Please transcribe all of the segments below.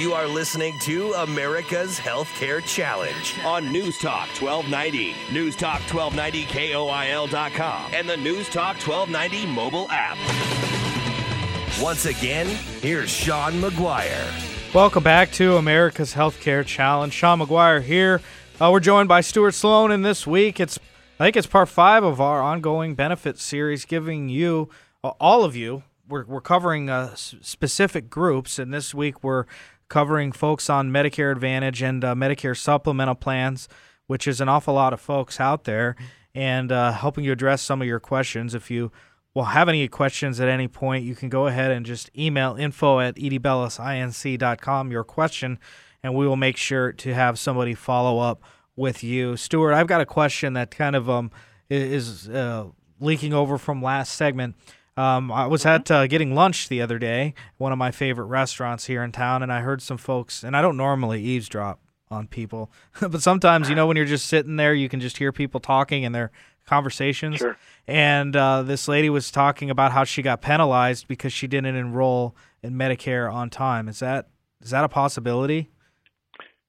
You are listening to America's Healthcare Challenge on News Talk 1290, News Talk 1290 KOIL.com, and the News Talk 1290 mobile app. Once again, here's Sean McGuire. Welcome back to America's Healthcare Challenge. Sean McGuire here. Uh, we're joined by Stuart Sloan, and this week it's I think it's part five of our ongoing benefit series, giving you uh, all of you. We're we're covering uh, specific groups, and this week we're covering folks on Medicare Advantage and uh, Medicare supplemental plans, which is an awful lot of folks out there, and uh, helping you address some of your questions. If you will have any questions at any point, you can go ahead and just email info at edbellisinc.com your question, and we will make sure to have somebody follow up with you. Stuart, I've got a question that kind of um, is uh, leaking over from last segment. Um, I was at uh, getting lunch the other day, one of my favorite restaurants here in town, and I heard some folks, and I don't normally eavesdrop on people, but sometimes, you know, when you're just sitting there, you can just hear people talking and their conversations. Sure. And uh, this lady was talking about how she got penalized because she didn't enroll in Medicare on time. Is that is that a possibility?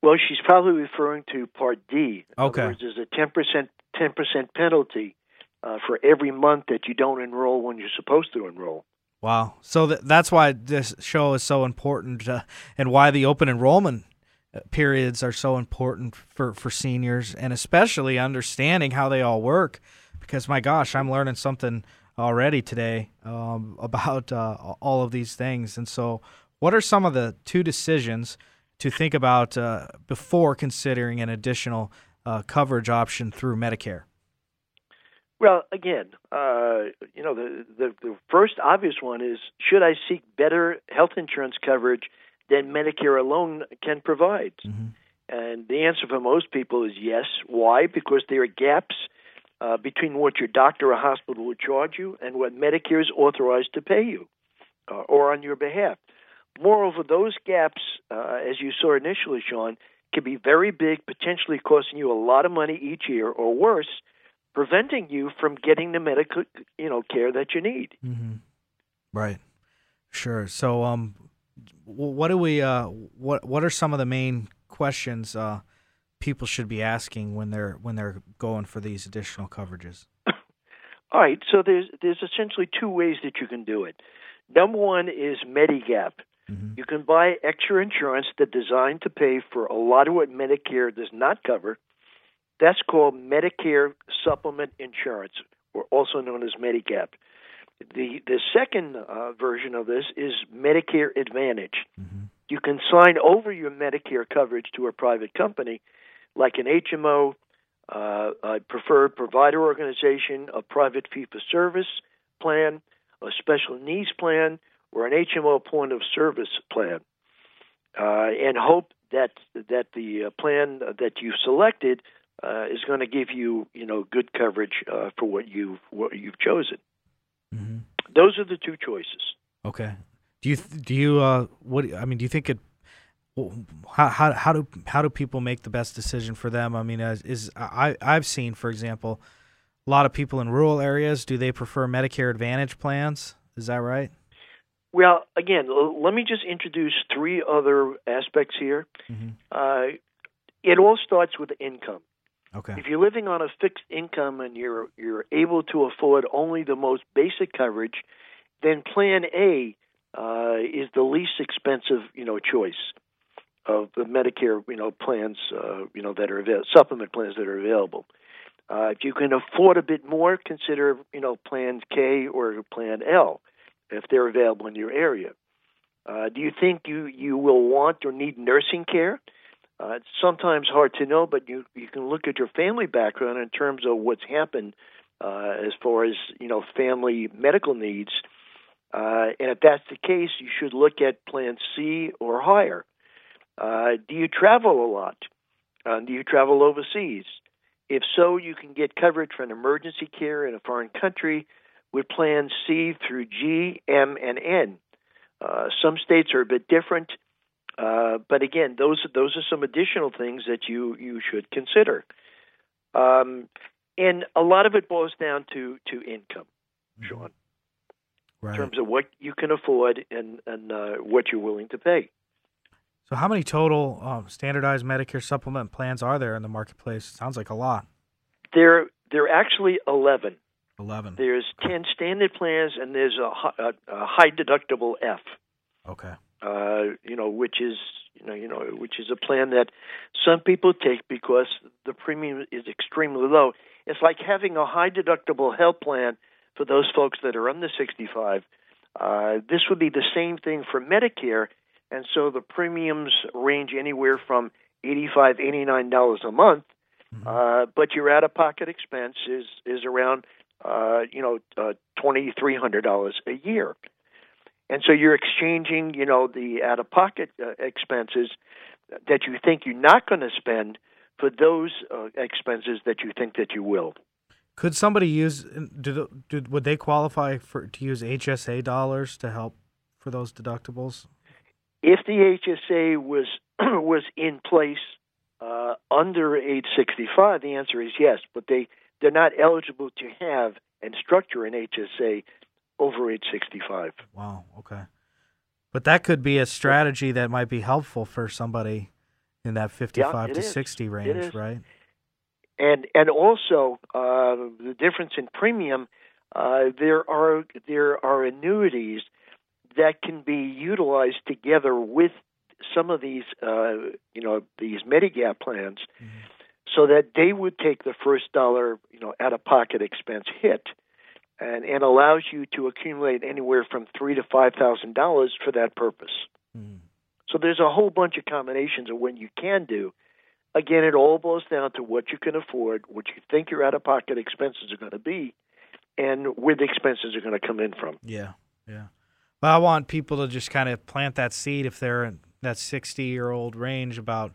Well, she's probably referring to Part D. In Okay. Words, there's a ten percent ten percent penalty uh, for every month that you don't enroll when you're supposed to enroll. Wow. So th- that's why this show is so important uh, and why the open enrollment uh, periods are so important for, for seniors and especially understanding how they all work because my gosh, I'm learning something already today um, about uh, all of these things. And so, what are some of the two decisions to think about uh, before considering an additional uh, coverage option through Medicare? Well, again, uh, you know, the, the the first obvious one is should I seek better health insurance coverage than Medicare alone can provide? And the answer for most people is yes. Why? Because there are gaps uh, between what your doctor or hospital will charge you and what Medicare is authorized to pay you uh, or on your behalf. Moreover, those gaps, uh, as you saw initially, Sean, can be very big, potentially costing you a lot of money each year, or worse, preventing you from getting the medical, you know, care that you need. Mm-hmm. Right. Sure. So, um, what do we? Uh, what What are some of the main questions uh, people should be asking when they're when they're going for these additional coverages? All right, so there's there's essentially two ways that you can do it. Number one is Medigap. You can buy extra insurance that's designed to pay for a lot of what Medicare does not cover. That's called Medicare Supplement Insurance, or also known as Medigap. The the second uh, version of this is Medicare Advantage. You can sign over your Medicare coverage to a private company, like an HMO, uh, a preferred provider organization, a private fee for service plan, a special needs plan, or an HMO point of service plan, uh, and hope that that the uh, plan that you selected uh, is going to give you you know good coverage uh, for what you what you've chosen. Those are the two choices. Okay. Do you do you uh what I mean? Do you think it? How how how do how do people make the best decision for them? I mean, as, is I I've seen, for example, a lot of people in rural areas. Do they prefer Medicare Advantage plans? Is that right? Well, again, l- let me just introduce three other aspects here. Uh, it all starts with income. Okay. If you're living on a fixed income and you're you're able to afford only the most basic coverage, then Plan A uh, is the least expensive, you know, choice of the Medicare, you know, plans, uh, you know, that are available, supplement plans that are available. Uh, if you can afford a bit more, consider, you know, Plan K or Plan L if they're available in your area. Uh, do you think you, you will want or need nursing care? Uh, it's sometimes hard to know, but you you can look at your family background in terms of what's happened uh, as far as you know family medical needs. Uh, and if that's the case, you should look at Plan C or higher. Uh, do you travel a lot? Uh, do you travel overseas? If so, you can get coverage for an emergency care in a foreign country with Plan C through G, M, and N. Uh, some states are a bit different. Uh, but again, those those are some additional things that you you should consider. Um, and a lot of it boils down to to income, Sean, Right. in terms of what you can afford and and uh, what you're willing to pay. So, how many total um, standardized Medicare supplement plans are there in the marketplace? sounds like a lot. There, there are actually eleven. Eleven. There's ten standard plans, and there's a, a, a high deductible F. Okay. Uh, you know, which is you know, you know, which is a plan that some people take because the premium is extremely low. It's like having a high deductible health plan for those folks that are under 65. Uh, this would be the same thing for Medicare, and so the premiums range anywhere from 85 $89 a month, mm-hmm. uh, but your out-of-pocket expense is is around uh, you know uh, $2,300 a year. And so you're exchanging, you know, the out-of-pocket uh, expenses that you think you're not going to spend for those uh, expenses that you think that you will. Could somebody use? Do, do, would they qualify for to use HSA dollars to help for those deductibles? If the HSA was was in place uh, under age 65, the answer is yes. But they they're not eligible to have and structure an HSA over age 65. Wow. Okay. But that could be a strategy that might be helpful for somebody in that 55 yeah, to is. 60 range, right? and and also uh, the difference in premium. Uh, there are there are annuities that can be utilized together with some of these uh, you know these Medigap plans, mm-hmm. so that they would take the first dollar you know out of pocket expense hit, and and allows you to accumulate anywhere from three to five thousand dollars for that purpose. Mm-hmm. So there's a whole bunch of combinations of what you can do again, it all boils down to what you can afford, what you think your out of pocket expenses are going to be, and where the expenses are going to come in from. Yeah, yeah. Well, I want people to just kind of plant that seed if they're in that 60 year old range about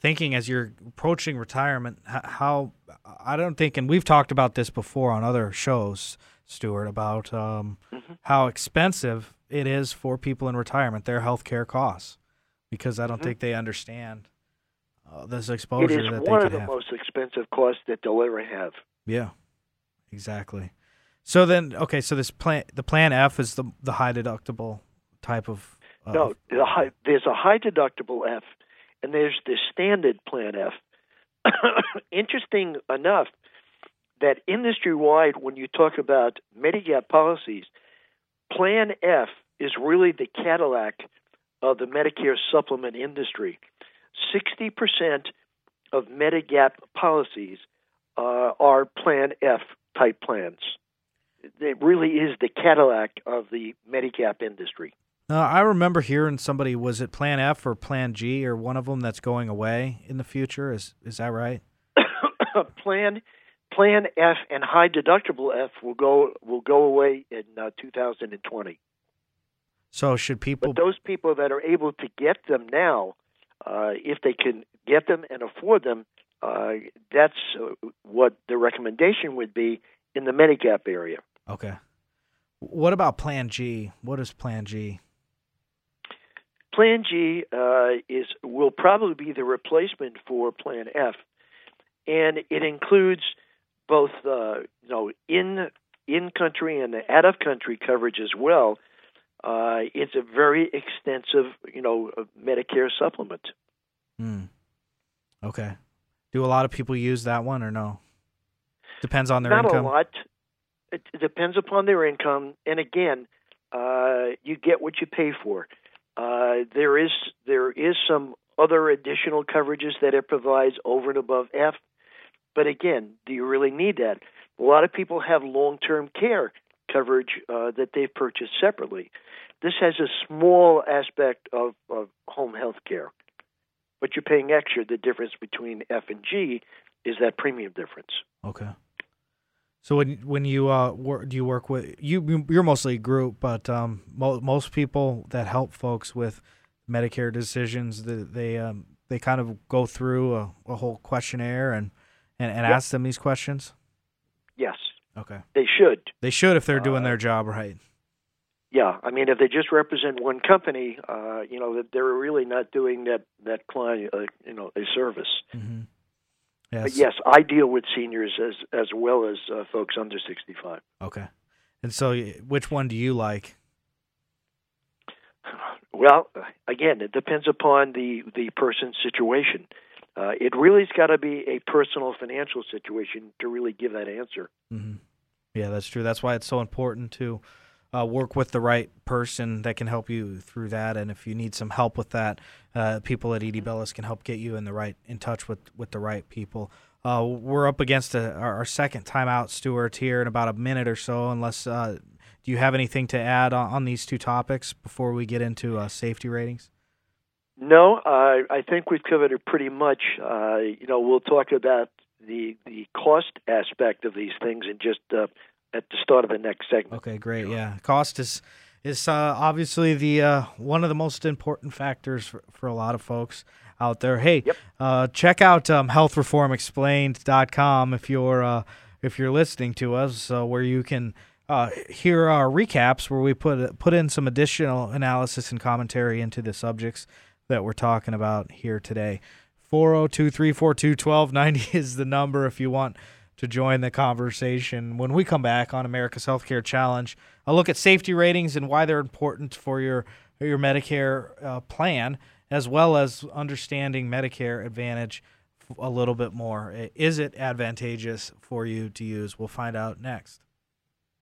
thinking as you're approaching retirement how I don't think, and we've talked about this before on other shows, Stuart, about um, mm-hmm. how expensive it is for people in retirement, their health care costs, because I don't mm-hmm. think they understand uh, this exposure. It is that one of the have. most expensive costs that they'll ever have. Yeah, exactly. So then, okay, so this plan, the plan F is the the high deductible type of. Uh, no, the high, there's a high deductible F, and there's the standard plan F. Interesting enough, that industry wide, when you talk about Medigap policies, Plan F is really the Cadillac of the Medicare supplement industry. 60% of Medigap policies uh, are Plan F type plans. It really is the Cadillac of the Medigap industry. Uh, I remember hearing somebody was it Plan F or Plan G or one of them that's going away in the future. Is is that right? plan Plan F and high deductible F will go will go away in uh, 2020. So should people? But those people that are able to get them now uh, if they can get them and afford them, uh, that's uh, what the recommendation would be in the Medigap area. Okay. What about Plan G? What is Plan G? Plan G uh, is will probably be the replacement for Plan F, and it includes both uh, you know in in country and out of country coverage as well. Uh, it's a very extensive, you know, Medicare supplement. Hmm. Okay. Do a lot of people use that one or no? Depends on their Not income. Not a lot. It, depends upon their income, and again, uh, you get what you pay for. Uh, there is there is some other additional coverages that it provides over and above F, but again, do you really need that? A lot of people have long term care coverage uh, that they've purchased separately. This has a small aspect of, of home health care, but you're paying extra. The difference between F and G is that premium difference. Okay. So when when you uh work, do you work with you you're mostly a group, but um mo- most people that help folks with Medicare decisions they they um they kind of go through a, a whole questionnaire and and, and yep. ask them these questions. Yes. Okay. They should. They should if they're doing uh, their job right. Yeah, I mean, if they just represent one company, uh, you know, that they're really not doing that that client, uh, you know, a service. Mm-hmm. Yes. But yes, I deal with seniors as as well as uh, folks under sixty five. Okay, and so which one do you like? Well, again, it depends upon the the person's situation. Uh, it really's got to be a personal financial situation to really give that answer. Mm-hmm. Yeah, that's true. That's why it's so important to uh, work with the right person that can help you through that. And if you need some help with that, uh, people at Edie Bellis can help get you in the right in touch with with the right people. Uh, we're up against a, our, second timeout, Stuart, here in about a minute or so. Unless, uh, do you have anything to add on, on, these two topics before we get into uh, safety ratings? No, I think we've covered it pretty much. Uh, you know, we'll talk about the the cost aspect of these things in just uh, at the start of the next segment. Okay, great. Yeah, cost is is uh, obviously the uh, one of the most important factors for, for a lot of folks out there. Hey, yep. uh, check out um, healthreformexplained.com if you're uh, if you're listening to us, uh, where you can uh, hear our recaps, where we put put in some additional analysis and commentary into the subjects that we're talking about here today. 402 342 1290 is the number if you want to join the conversation. When we come back on America's Healthcare Challenge, I'll look at safety ratings and why they're important for your your Medicare uh, plan, as well as understanding Medicare Advantage a little bit more. Is it advantageous for you to use? We'll find out next.